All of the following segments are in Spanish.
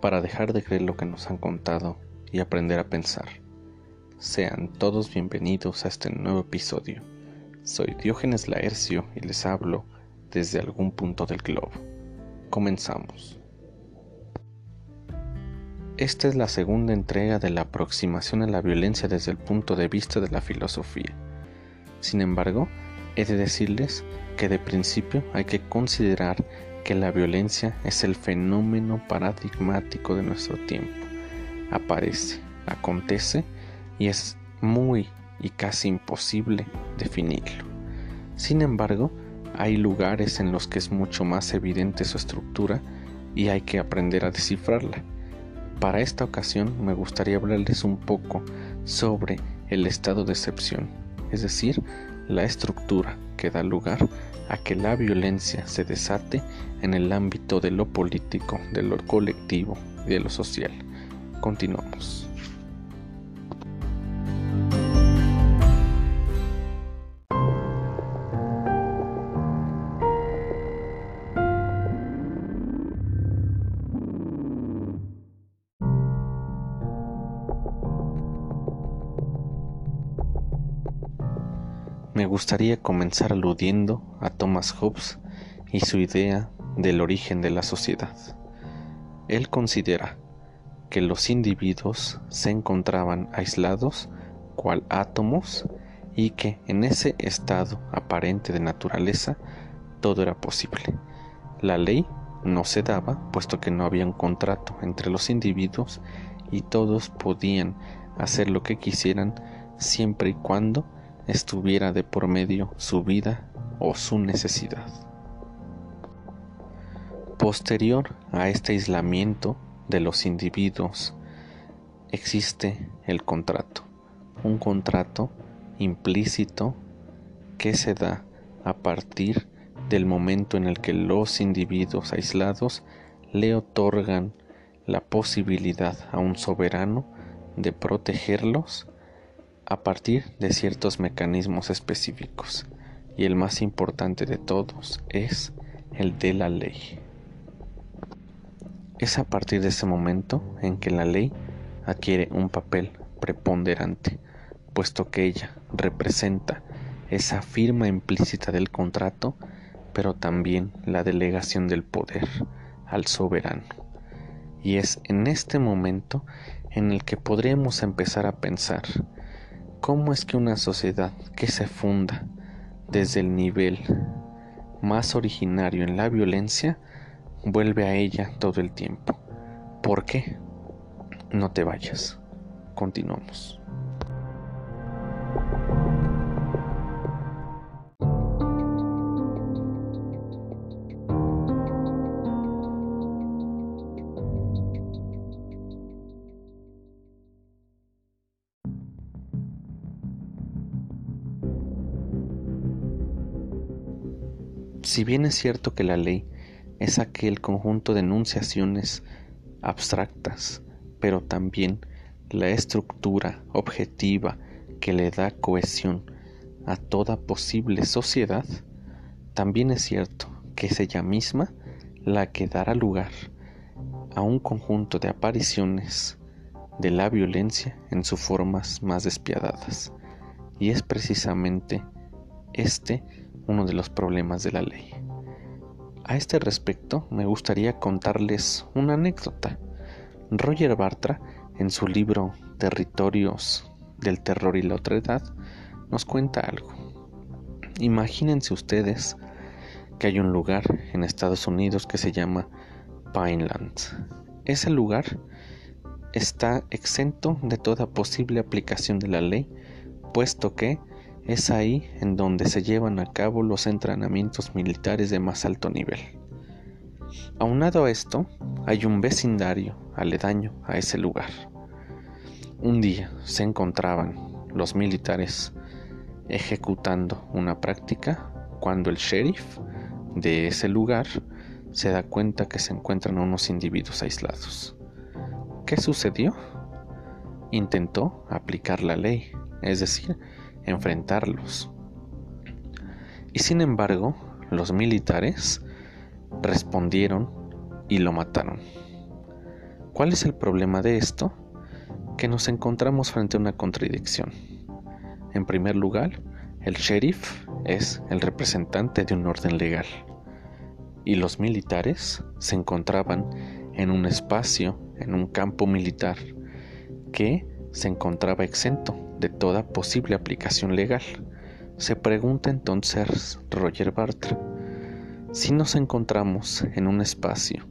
para dejar de creer lo que nos han contado y aprender a pensar. Sean todos bienvenidos a este nuevo episodio. Soy Diógenes Laercio y les hablo desde algún punto del globo. Comenzamos. Esta es la segunda entrega de la aproximación a la violencia desde el punto de vista de la filosofía. Sin embargo, he de decirles que de principio hay que considerar que la violencia es el fenómeno paradigmático de nuestro tiempo. Aparece, acontece y es muy y casi imposible definirlo. Sin embargo, hay lugares en los que es mucho más evidente su estructura y hay que aprender a descifrarla. Para esta ocasión me gustaría hablarles un poco sobre el estado de excepción, es decir, la estructura que da lugar a que la violencia se desate en el ámbito de lo político, de lo colectivo y de lo social. Continuamos. Me gustaría comenzar aludiendo a Thomas Hobbes y su idea del origen de la sociedad. Él considera que los individuos se encontraban aislados cual átomos y que en ese estado aparente de naturaleza todo era posible. La ley no se daba puesto que no había un contrato entre los individuos y todos podían hacer lo que quisieran siempre y cuando estuviera de por medio su vida o su necesidad. Posterior a este aislamiento de los individuos existe el contrato, un contrato implícito que se da a partir del momento en el que los individuos aislados le otorgan la posibilidad a un soberano de protegerlos a partir de ciertos mecanismos específicos y el más importante de todos es el de la ley. Es a partir de ese momento en que la ley adquiere un papel preponderante, puesto que ella representa esa firma implícita del contrato, pero también la delegación del poder al soberano. Y es en este momento en el que podremos empezar a pensar ¿Cómo es que una sociedad que se funda desde el nivel más originario en la violencia vuelve a ella todo el tiempo? ¿Por qué? No te vayas. Continuamos. Si bien es cierto que la ley es aquel conjunto de enunciaciones abstractas, pero también la estructura objetiva que le da cohesión a toda posible sociedad, también es cierto que es ella misma la que dará lugar a un conjunto de apariciones de la violencia en sus formas más despiadadas. Y es precisamente este uno de los problemas de la ley. A este respecto, me gustaría contarles una anécdota. Roger Bartra, en su libro Territorios del Terror y la Otredad, nos cuenta algo. Imagínense ustedes que hay un lugar en Estados Unidos que se llama Pineland. Ese lugar está exento de toda posible aplicación de la ley, puesto que es ahí en donde se llevan a cabo los entrenamientos militares de más alto nivel. Aunado a esto, hay un vecindario aledaño a ese lugar. Un día se encontraban los militares ejecutando una práctica cuando el sheriff de ese lugar se da cuenta que se encuentran unos individuos aislados. ¿Qué sucedió? Intentó aplicar la ley, es decir, enfrentarlos. Y sin embargo, los militares respondieron y lo mataron. ¿Cuál es el problema de esto? Que nos encontramos frente a una contradicción. En primer lugar, el sheriff es el representante de un orden legal y los militares se encontraban en un espacio, en un campo militar, que se encontraba exento de toda posible aplicación legal. Se pregunta entonces Roger Bartra, si nos encontramos en un espacio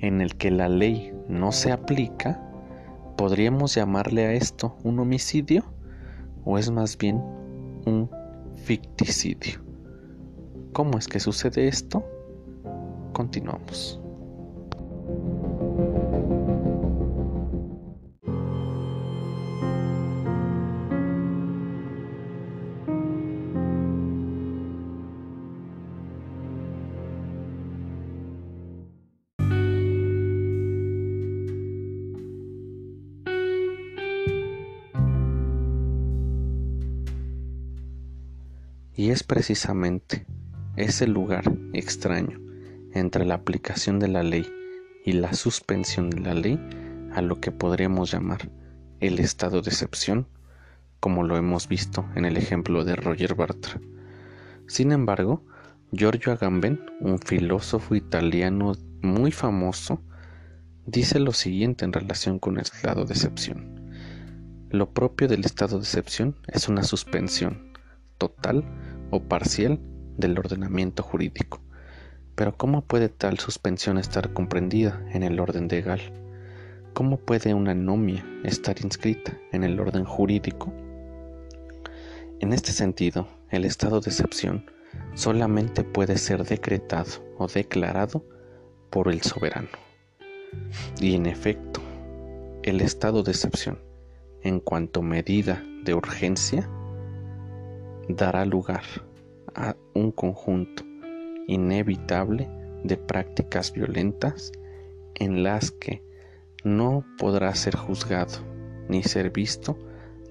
en el que la ley no se aplica, ¿podríamos llamarle a esto un homicidio? ¿O es más bien un ficticidio? ¿Cómo es que sucede esto? Continuamos. Y es precisamente ese lugar extraño entre la aplicación de la ley y la suspensión de la ley a lo que podríamos llamar el estado de excepción, como lo hemos visto en el ejemplo de Roger Bartra. Sin embargo, Giorgio Agamben, un filósofo italiano muy famoso, dice lo siguiente en relación con el estado de excepción. Lo propio del estado de excepción es una suspensión total o parcial del ordenamiento jurídico. Pero ¿cómo puede tal suspensión estar comprendida en el orden legal? ¿Cómo puede una anomia estar inscrita en el orden jurídico? En este sentido, el estado de excepción solamente puede ser decretado o declarado por el soberano. Y en efecto, el estado de excepción, en cuanto medida de urgencia, dará lugar a un conjunto inevitable de prácticas violentas en las que no podrá ser juzgado ni ser visto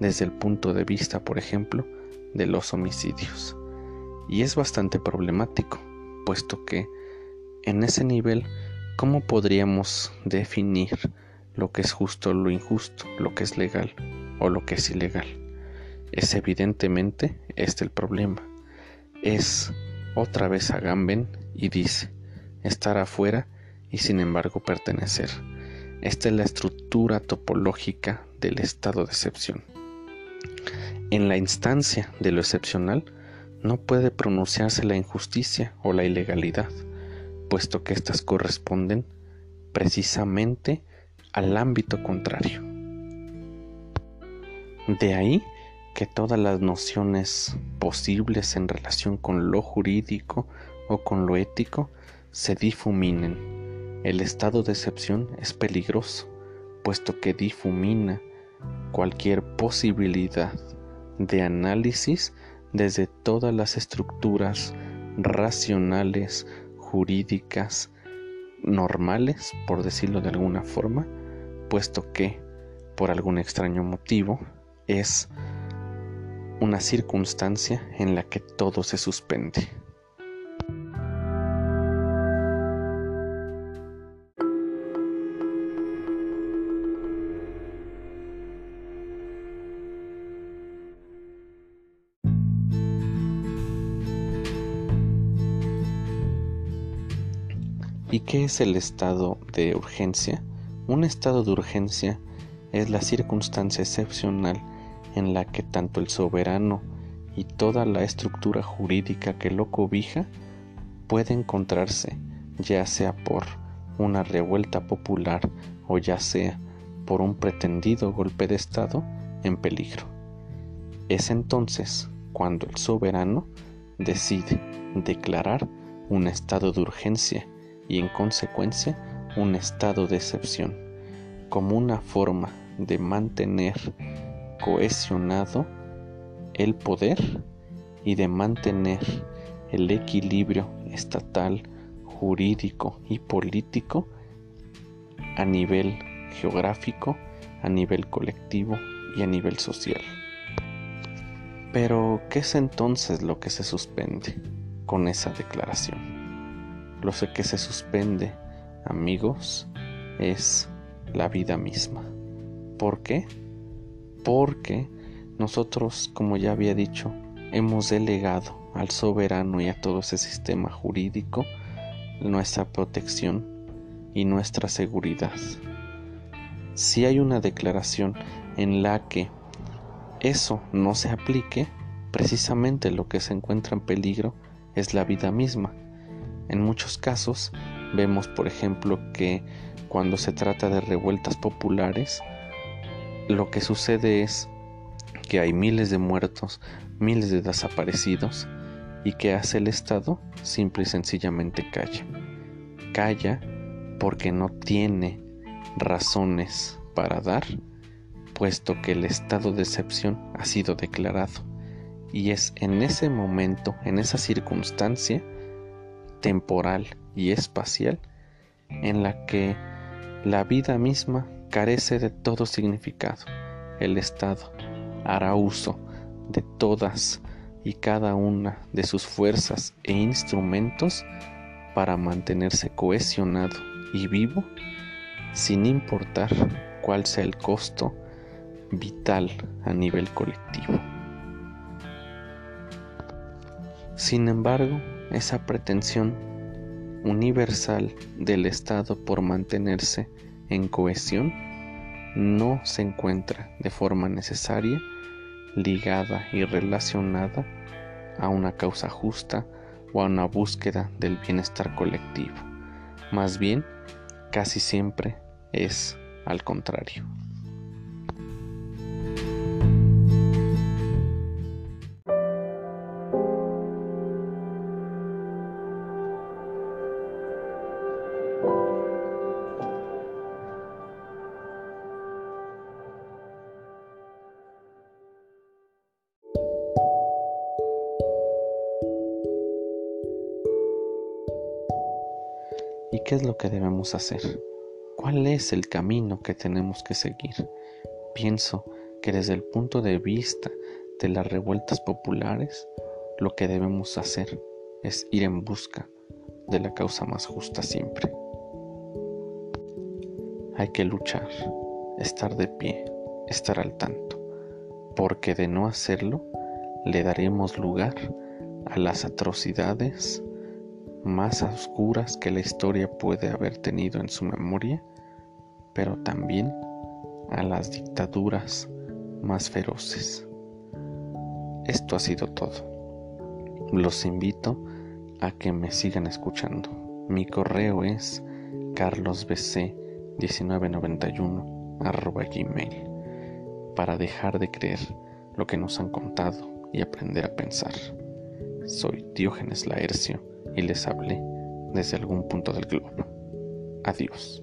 desde el punto de vista, por ejemplo, de los homicidios. Y es bastante problemático, puesto que en ese nivel, ¿cómo podríamos definir lo que es justo o lo injusto, lo que es legal o lo que es ilegal? Es evidentemente este el problema. Es otra vez a Gamben y dice, estar afuera y sin embargo pertenecer. Esta es la estructura topológica del estado de excepción. En la instancia de lo excepcional no puede pronunciarse la injusticia o la ilegalidad, puesto que éstas corresponden precisamente al ámbito contrario. De ahí que todas las nociones posibles en relación con lo jurídico o con lo ético se difuminen. El estado de excepción es peligroso, puesto que difumina cualquier posibilidad de análisis desde todas las estructuras racionales, jurídicas, normales, por decirlo de alguna forma, puesto que, por algún extraño motivo, es una circunstancia en la que todo se suspende. ¿Y qué es el estado de urgencia? Un estado de urgencia es la circunstancia excepcional en la que tanto el soberano y toda la estructura jurídica que lo cobija puede encontrarse, ya sea por una revuelta popular o ya sea por un pretendido golpe de Estado, en peligro. Es entonces cuando el soberano decide declarar un estado de urgencia y en consecuencia un estado de excepción, como una forma de mantener cohesionado el poder y de mantener el equilibrio estatal, jurídico y político a nivel geográfico, a nivel colectivo y a nivel social. Pero, ¿qué es entonces lo que se suspende con esa declaración? Lo que se suspende, amigos, es la vida misma. ¿Por qué? Porque nosotros, como ya había dicho, hemos delegado al soberano y a todo ese sistema jurídico nuestra protección y nuestra seguridad. Si hay una declaración en la que eso no se aplique, precisamente lo que se encuentra en peligro es la vida misma. En muchos casos vemos, por ejemplo, que cuando se trata de revueltas populares, lo que sucede es que hay miles de muertos, miles de desaparecidos, y que hace el Estado simple y sencillamente calla. Calla porque no tiene razones para dar, puesto que el estado de excepción ha sido declarado. Y es en ese momento, en esa circunstancia temporal y espacial, en la que la vida misma carece de todo significado. El Estado hará uso de todas y cada una de sus fuerzas e instrumentos para mantenerse cohesionado y vivo sin importar cuál sea el costo vital a nivel colectivo. Sin embargo, esa pretensión universal del Estado por mantenerse en cohesión no se encuentra de forma necesaria ligada y relacionada a una causa justa o a una búsqueda del bienestar colectivo. Más bien, casi siempre es al contrario. Qué es lo que debemos hacer? ¿Cuál es el camino que tenemos que seguir? Pienso que desde el punto de vista de las revueltas populares, lo que debemos hacer es ir en busca de la causa más justa siempre. Hay que luchar, estar de pie, estar al tanto, porque de no hacerlo le daremos lugar a las atrocidades más oscuras que la historia puede haber tenido en su memoria, pero también a las dictaduras más feroces. Esto ha sido todo. Los invito a que me sigan escuchando. Mi correo es carlosbc1991 gmail para dejar de creer lo que nos han contado y aprender a pensar. Soy Diógenes Laercio y les hablé desde algún punto del globo. Adiós.